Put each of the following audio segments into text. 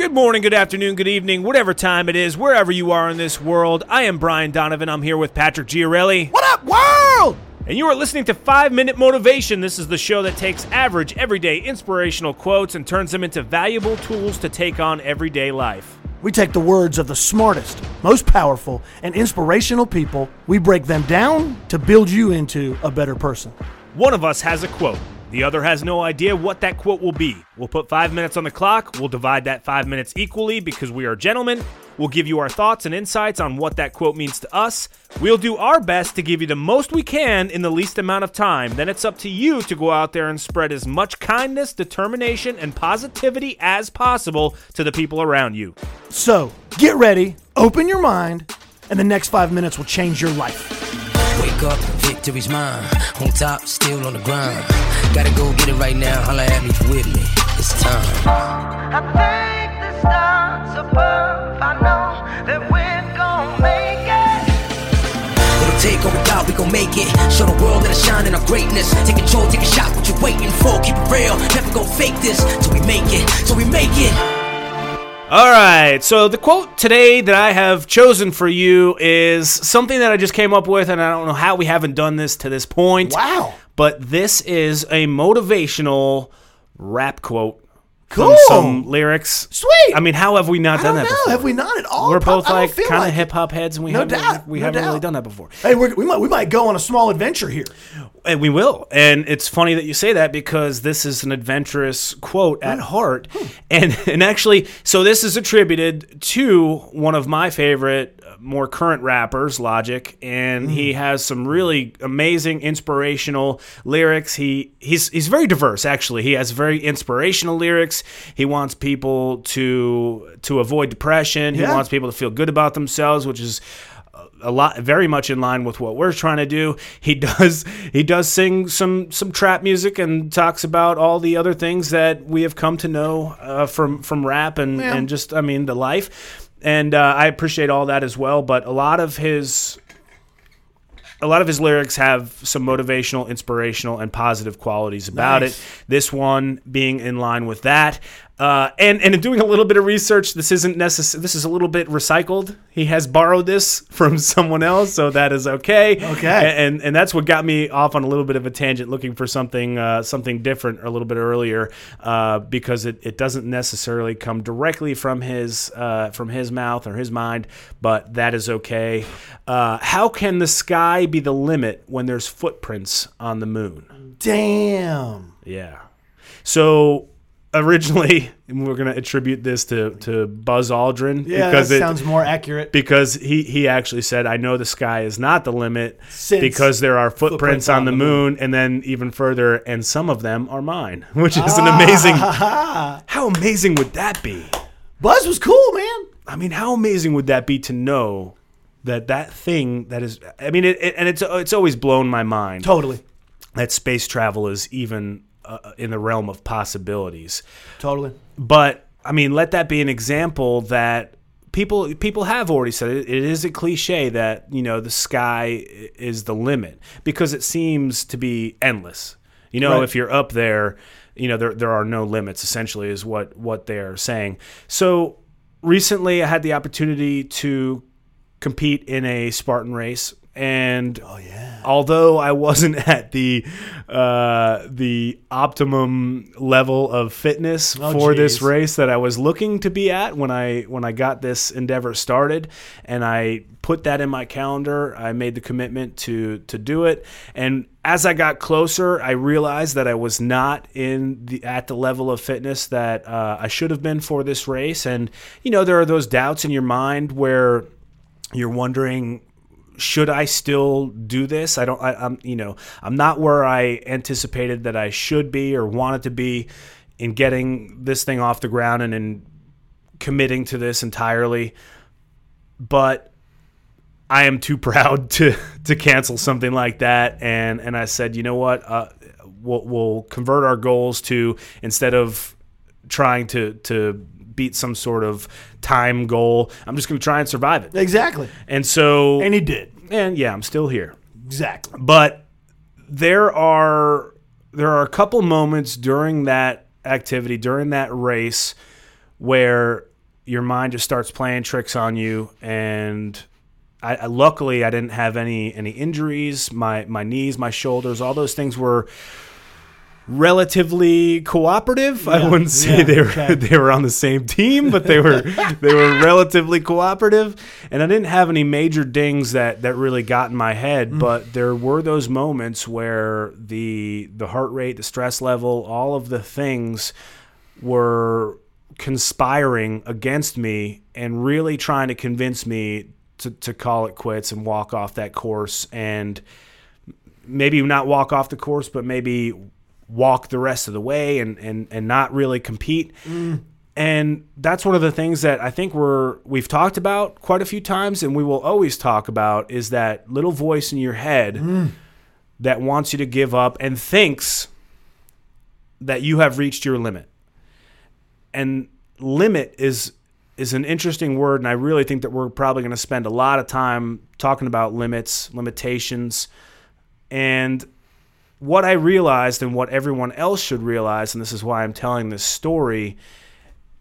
Good morning, good afternoon, good evening, whatever time it is, wherever you are in this world. I am Brian Donovan. I'm here with Patrick Giorelli. What up, world? And you are listening to 5 Minute Motivation. This is the show that takes average, everyday, inspirational quotes and turns them into valuable tools to take on everyday life. We take the words of the smartest, most powerful, and inspirational people, we break them down to build you into a better person. One of us has a quote. The other has no idea what that quote will be. We'll put five minutes on the clock. We'll divide that five minutes equally because we are gentlemen. We'll give you our thoughts and insights on what that quote means to us. We'll do our best to give you the most we can in the least amount of time. Then it's up to you to go out there and spread as much kindness, determination, and positivity as possible to the people around you. So, get ready, open your mind, and the next five minutes will change your life. Wake up, victory's mine. On top, still on the grind. Gotta go get it right now. Holla at me with me. It's time. I think the stars above. I know that we're gonna make it. It'll take all we got, we gon' make it. Show the world that I shine in our greatness. Take control, take a shot. What you waiting for? Keep it real. Never gon' fake this till we make it. Till we make it. All right, so the quote today that I have chosen for you is something that I just came up with, and I don't know how we haven't done this to this point. Wow. But this is a motivational rap quote Cool. from some lyrics. Sweet. I mean, how have we not I done don't that know. before? Have we not at all? We're both I like kind of like hip hop heads, and we No haven't doubt, we no haven't really done that before. Hey, we're, we might we might go on a small adventure here. And we will. And it's funny that you say that because this is an adventurous quote at hmm. heart. Hmm. And and actually, so this is attributed to one of my favorite uh, more current rappers, Logic, and he hmm. has some really amazing inspirational lyrics. He he's he's very diverse actually. He has very inspirational lyrics. He wants people to to avoid depression. He Yeah. wants people to feel good about themselves, which is a lot very much in line with what we're trying to do. He does he does sing some some trap music and talks about all the other things that we have come to know uh, from from rap and Yeah. and just I mean the life. And uh, I appreciate all that as well, but a lot of his a lot of his lyrics have some motivational, inspirational, and positive qualities about Nice. it. This one being in line with that. Uh, and and in doing a little bit of research, this isn't necessary. This is a little bit recycled. He has borrowed this from someone else, so that is okay. Okay. And and that's what got me off on a little bit of a tangent, looking for something uh, something different a little bit earlier, uh, because it, it doesn't necessarily come directly from his uh, from his mouth or his mind, but that is okay. Uh, how can the sky be the limit when there's footprints on the moon? Damn. Yeah. So originally, and we're gonna attribute this to to Buzz Aldrin Yeah, because that it, sounds more accurate. because he he actually said, "I know the sky is not the limit Since because there are footprints, footprints on, on the the moon, and then even further, and some of them are mine," which is an Ah. amazing. How amazing would that be? Buzz was cool, man. I mean, how amazing would that be to know that that thing that is? I mean, it, it, and it's it's always blown my mind Totally. that space travel is even uh, in the realm of possibilities. Totally. But I mean, let that be an example that people people have already said it, it is a cliche that you know the sky is the limit because it seems to be endless. You know, Right. if you're up there, you know there there are no limits. Essentially, is what what they are saying. So recently, I had the opportunity to compete in a Spartan race. And Oh yeah. although I wasn't at the uh, the optimum level of fitness Oh, for this race that I was looking to be at when I when I got this endeavor started, and I put that in my calendar, I made the commitment to to do it, and as I got closer, I realized that I was not in the at the level of fitness that uh, I should have been for this race, and you know there are those doubts in your mind where you're wondering should I still do this? I don't. I, I'm you know I'm not where I anticipated that I should be or wanted to be in getting this thing off the ground and in committing to this entirely. But I am too proud to to cancel something like that, and and I said, you know what, uh, we'll, we'll convert our goals to instead of trying to to beat some sort of time goal, I'm just going to try and survive it. Exactly. And so, And he did. and yeah, I'm still here. Exactly. But there are there are a couple moments during that activity, during that race, where your mind just starts playing tricks on you and I, I luckily I didn't have any any injuries. My my knees, my shoulders, all those things were relatively cooperative. I wouldn't say yeah, they were okay. they were on the same team, but they were they were relatively cooperative. And I didn't have any major dings that that really got in my head, Mm. but there were those moments where the the heart rate, the stress level, all of the things were conspiring against me and really trying to convince me to, to call it quits and walk off that course and maybe not walk off the course, but maybe walk the rest of the way and, and, and not really compete. And that's one of the things that I think we're we've talked about quite a few times and we will always talk about is that little voice in your head that wants you to give up and thinks that you have reached your limit. And limit is is an interesting word and I really think that we're probably going to spend a lot of time talking about limits, limitations, and what I realized and what everyone else should realize, and this is why I'm telling this story,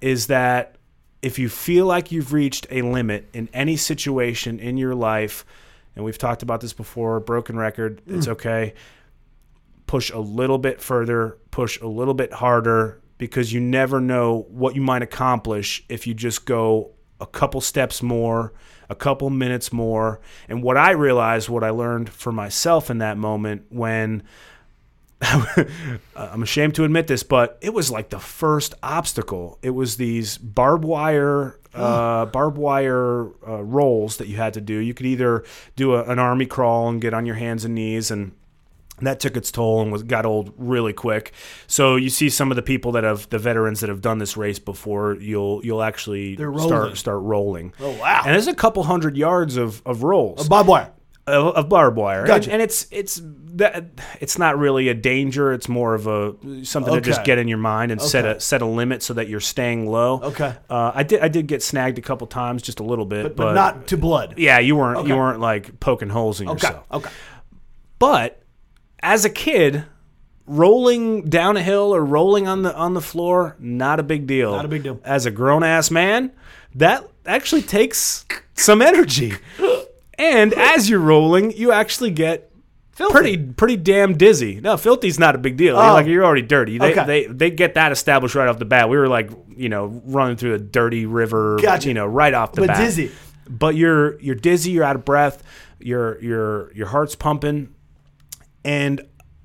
is that if you feel like you've reached a limit in any situation in your life, and we've talked about this before, broken record, mm. it's okay. Push a little bit further, push a little bit harder, because you never know what you might accomplish if you just go a couple steps more, a couple minutes more. And what I realized, what I learned for myself in that moment when I'm ashamed to admit this, but it was like the first obstacle. It was these barbed wire, uh, barbed wire uh, rolls that you had to do. You could either do a, an army crawl and get on your hands and knees, and that took its toll and was got old really quick. So you see some of the people that have the veterans that have done this race before. You'll you'll actually start start rolling. Oh, wow. And there's a couple hundred yards of of rolls Bob Wire. of, of barbed wire. Gotcha. And, and it's it's that it's not really a danger. It's more of a something to just get in your mind and set a set a limit so that you're staying low. Okay. Uh, I did I did get snagged a couple times, just a little bit, But, but, but not to blood. Yeah, you weren't Okay. you weren't like poking holes in Okay. yourself. Okay. But as a kid, rolling down a hill or rolling on the on the floor, not a big deal. Not a big deal. As a grown ass man, that actually takes some energy. And as you're rolling, you actually get pretty pretty damn dizzy. No, filthy's not a big deal. You're Oh. like you're already dirty. They, Okay. they they get that established right off the bat. We were like, you know, running through a dirty river, Gotcha. you know, right off the But bat. dizzy. But you're you're dizzy, you're out of breath, your your your heart's pumping, and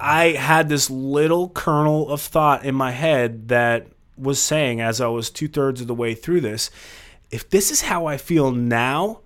I had this little kernel of thought in my head that was saying, as I was two thirds of the way through this, if this is how I feel now,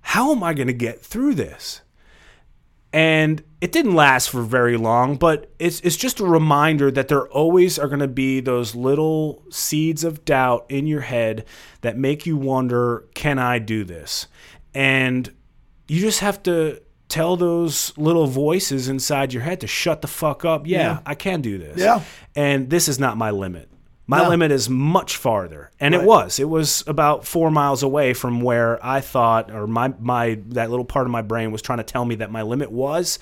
how am I going to get through this? And it didn't last for very long, but it's it's just a reminder that there always are going to be those little seeds of doubt in your head that make you wonder, can I do this? And you just have to tell those little voices inside your head to shut the fuck up. Yeah, Yeah. I can do this. Yeah. And this is not my limit. My No. limit is much farther. And it was. It was about four miles away from where I thought or my my that little part of my brain was trying to tell me that my limit was.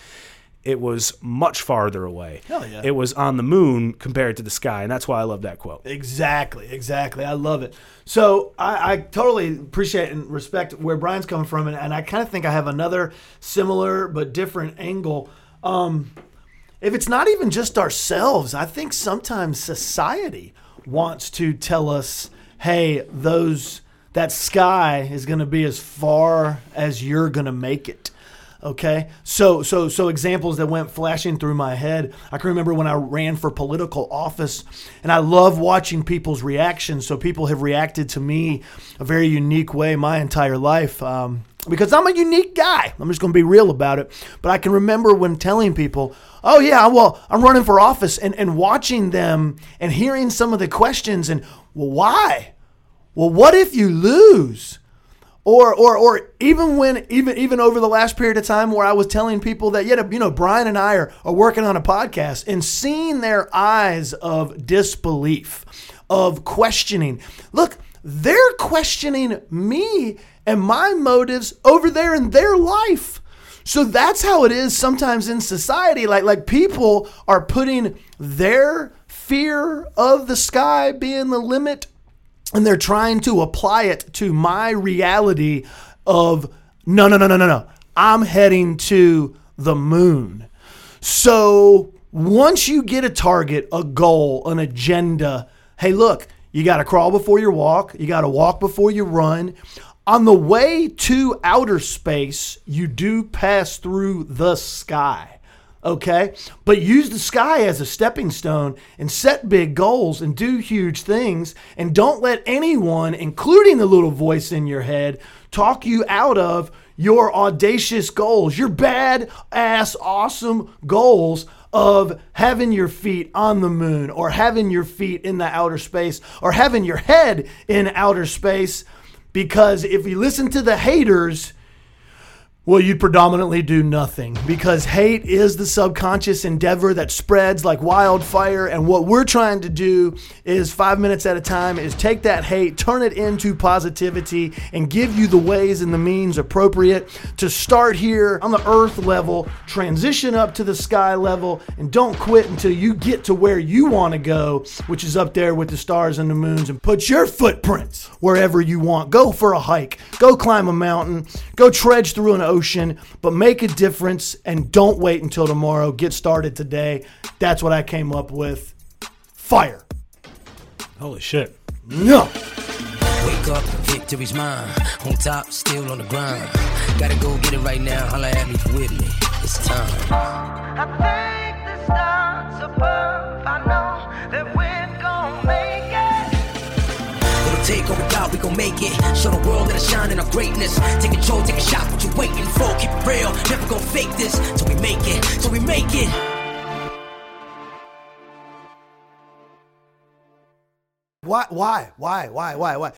It was much farther away. Hell yeah. It was on the moon compared to the sky, and that's why I love that quote. Exactly, exactly. I love it. So I, I totally appreciate and respect where Brian's coming from, and, and I kind of think I have another similar but different angle. Um, if it's not even just ourselves, I think sometimes society wants to tell us, "Hey, those that sky is going to be as far as you're going to make it." Okay, so so so examples that went flashing through my head. I can remember when I ran for political office, and I love watching people's reactions. So people have reacted to me a very unique way my entire life. Um, because I'm a unique guy. I'm just going to be real about it. But I can remember when telling people, oh, yeah, well, I'm running for office, and, and watching them and hearing some of the questions, and, well, why? Well, what if you lose? Or or or even when even even over the last period of time where I was telling people that yeah you know Brian and I are, are working on a podcast and seeing their eyes of disbelief of questioning. Look they're questioning me and my motives over there in their life. So that's how it is sometimes in society. Like like people are putting their fear of the sky being the limit and they're trying to apply it to my reality of no, no, no, no, no, no. I'm heading to the moon. So once you get a target, a goal, an agenda, hey, look, you got to crawl before you walk, you got to walk before you run. On the way to outer space, you do pass through the sky. Okay. But use the sky as a stepping stone and set big goals and do huge things. And don't let anyone, including the little voice in your head, talk you out of your audacious goals, your bad ass awesome goals of having your feet on the moon or having your feet in the outer space or having your head in outer space. Because if you listen to the haters, well, you'd predominantly do nothing because hate is the subconscious endeavor that spreads like wildfire. And what we're trying to do is five minutes at a time is take that hate, turn it into positivity, and give you the ways and the means appropriate to start here on the earth level, transition up to the sky level, and don't quit until you get to where you want to go, which is up there with the stars and the moons, and put your footprints wherever you want. Go for a hike, go climb a mountain, go trudge through an ocean but make a difference and don't wait until tomorrow. Get started today. That's what I came up with. Fire. Holy shit. No. Wake up, victory's mine. On top, still on the grind. Gotta go get it right now. Holla at me with me. It's time. Take or without, we gon' make it. Show the world that I shine in our greatness. Take control, take a shot, what you waiting for? Keep it real, never gon' fake this. Till we make it, till we make it. Why? Why? Why? Why? Why? Why?